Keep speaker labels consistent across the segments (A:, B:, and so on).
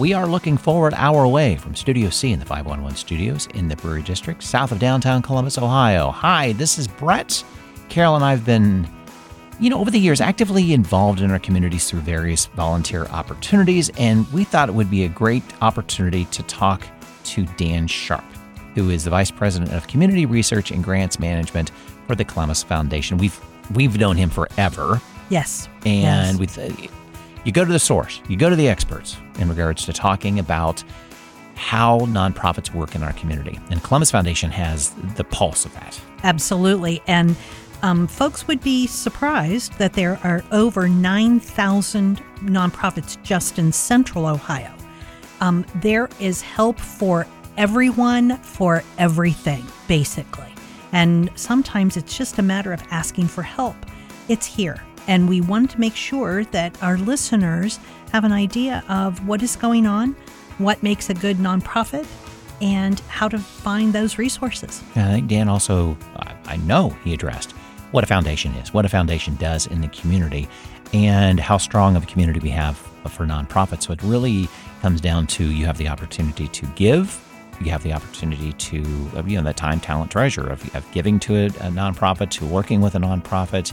A: We are looking forward our way from Studio C in the 511 studios in the Brewery District, south of downtown Columbus, Ohio. Hi, this is Brett. Carol and I have been, you know, over the years actively involved in our communities through various volunteer opportunities, and we thought it would be a great opportunity to talk to Dan Sharp, who is the Vice President of Community Research and Grants Management for the Columbus Foundation. We've we've known him forever.
B: Yes.
A: And
B: yes.
A: we, you go to the source, you go to the experts in regards to talking about how nonprofits work in our community. And Columbus Foundation has the pulse of that.
B: Absolutely. And um, folks would be surprised that there are over 9,000 nonprofits just in central Ohio. Um, there is help for everyone, for everything, basically. And sometimes it's just a matter of asking for help. It's here. And we want to make sure that our listeners have an idea of what is going on, what makes a good nonprofit, and how to find those resources.
A: And I think Dan also, I know he addressed what a foundation is, what a foundation does in the community, and how strong of a community we have for nonprofits. So it really comes down to you have the opportunity to give, you have the opportunity to, uh, you know, that time, talent, treasure of, of giving to a, a nonprofit, to working with a nonprofit,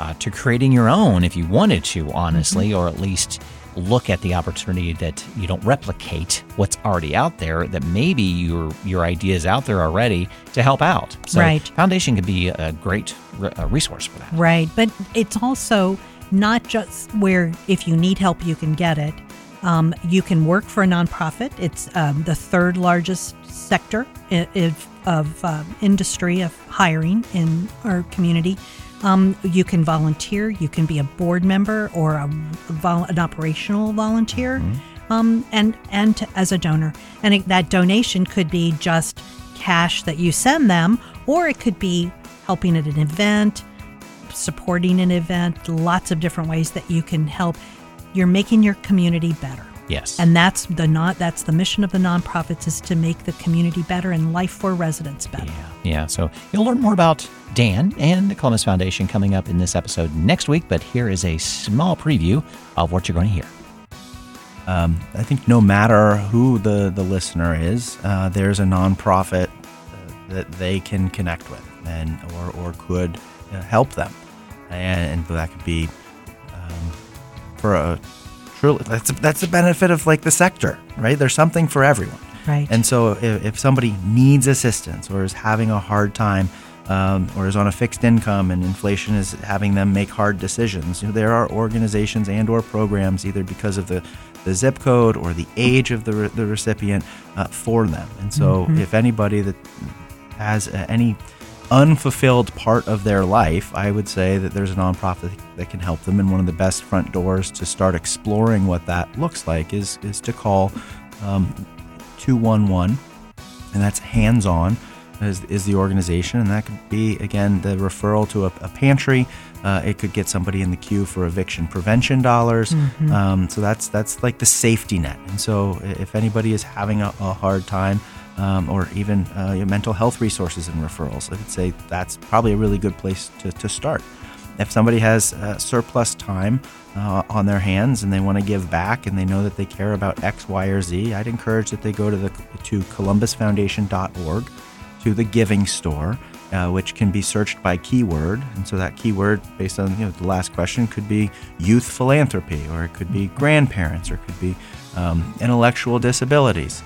A: uh, to creating your own if you wanted to, honestly, mm-hmm. or at least look at the opportunity that you don't replicate what's already out there that maybe your your ideas out there already to help out. So
B: right.
A: foundation can be a great re- a resource for that.
B: Right but it's also not just where if you need help you can get it. Um, you can work for a nonprofit. It's um, the third largest sector of, of uh, industry of hiring in our community um, you can volunteer. You can be a board member or a, a an operational volunteer, mm-hmm. um, and and to, as a donor. And it, that donation could be just cash that you send them, or it could be helping at an event, supporting an event. Lots of different ways that you can help. You're making your community better.
A: Yes.
B: And that's the not that's the mission of the nonprofits is to make the community better and life for residents better.
A: Yeah. Yeah. So you'll learn more about Dan and the Columbus Foundation coming up in this episode next week, but here is a small preview of what you're going to hear.
C: Um, I think no matter who the, the listener is, uh, there's a nonprofit uh, that they can connect with and or, or could uh, help them. And, and, that could be um, for a that's that's the benefit of like the sector, right? There's something for everyone.
B: Right.
C: And so if, if somebody needs assistance or is having a hard time um, or is on a fixed income and inflation is having them make hard decisions, you know, there are organizations and or programs either because of the, the zip code or the age of the, re- the recipient uh, for them. And so mm-hmm. if anybody that has uh, any unfulfilled part of their life, I would say that there's a nonprofit that can help them. And one of the best front doors to start exploring what that looks like is, is to call um, 211, and that's HandsOn. Is, is, the organization, and that could be again the referral to a, a pantry. Uh, it could get somebody in the queue for eviction prevention dollars. Mm-hmm. Um, so that's that's like the safety net. And so if anybody is having a, a hard time, um, or even uh, mental health resources and referrals. I would say that's probably a really good place to, to start. If somebody has uh, surplus time uh, on their hands and they want to give back and they know that they care about X, Y, or Z, I'd encourage that they go to the to columbusfoundation.org to the Giving Store. Uh, which can be searched by keyword. And so that keyword, based on you know, the last question, could be youth philanthropy, or it could be grandparents, or it could be um, intellectual disabilities.